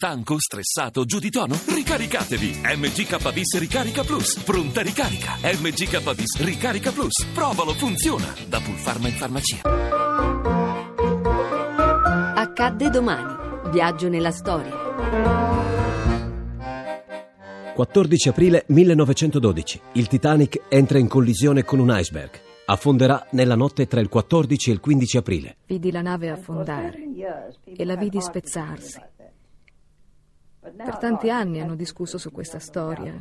Stanco, stressato, giù di tono? Ricaricatevi! MGKBIS Ricarica Plus. Pronta ricarica. MGKBIS Ricarica Plus. Provalo, funziona. Da Pulpharma in farmacia. Accadde domani. Viaggio nella storia. 14 aprile 1912. Il Titanic entra in collisione con un iceberg. Affonderà nella notte tra il 14 e il 15 aprile. Vidi la nave affondare e la vidi spezzarsi. Per tanti anni hanno discusso su questa storia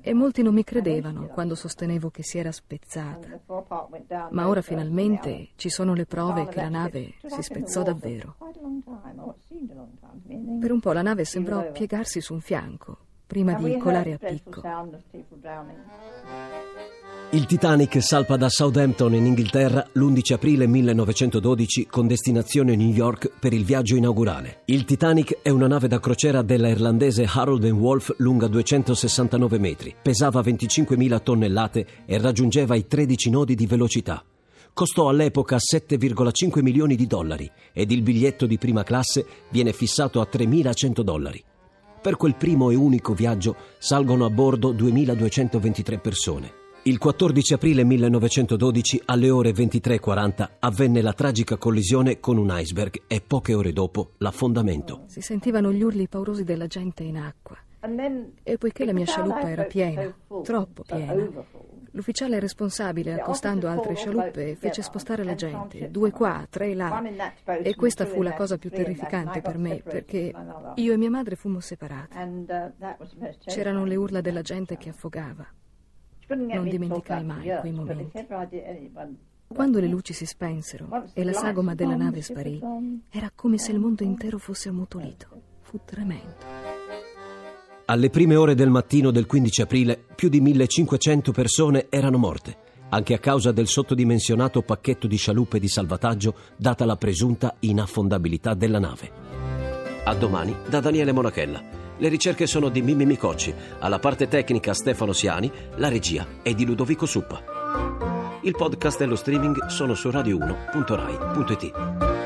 e molti non mi credevano quando sostenevo che si era spezzata. Ma ora finalmente ci sono le prove che la nave si spezzò davvero. Per un po' la nave sembrò piegarsi su un fianco prima di colare a picco. Il Titanic salpa da Southampton in Inghilterra l'11 aprile 1912 con destinazione New York per il viaggio inaugurale. Il Titanic è una nave da crociera della irlandese Harold Wolf lunga 269 metri, pesava 25.000 tonnellate e raggiungeva i 13 nodi di velocità. Costò all'epoca 7,5 milioni di dollari ed il biglietto di prima classe viene fissato a 3.100 dollari. Per quel primo e unico viaggio salgono a bordo 2.223 persone. Il 14 aprile 1912 alle ore 23.40 avvenne la tragica collisione con un iceberg e poche ore dopo l'affondamento. Si sentivano gli urli paurosi della gente in acqua. E poiché la mia scialuppa era piena, troppo piena, l'ufficiale responsabile, accostando altre scialuppe, fece spostare la gente, due qua, tre là. E questa fu la cosa più terrificante per me, perché io e mia madre fummo separati. C'erano le urla della gente che affogava. Non dimenticai mai quei momenti. Quando le luci si spensero e la sagoma della nave sparì, era come se il mondo intero fosse ammutolito. Fu tremendo. Alle prime ore del mattino del 15 aprile, più di 1500 persone erano morte, anche a causa del sottodimensionato pacchetto di scialuppe di salvataggio data la presunta inaffondabilità della nave. A domani da Daniele Monachella. Le ricerche sono di Mimmi Micocci, alla parte tecnica Stefano Siani, la regia è di Ludovico Suppa. Il podcast e lo streaming sono su radio1.rai.it.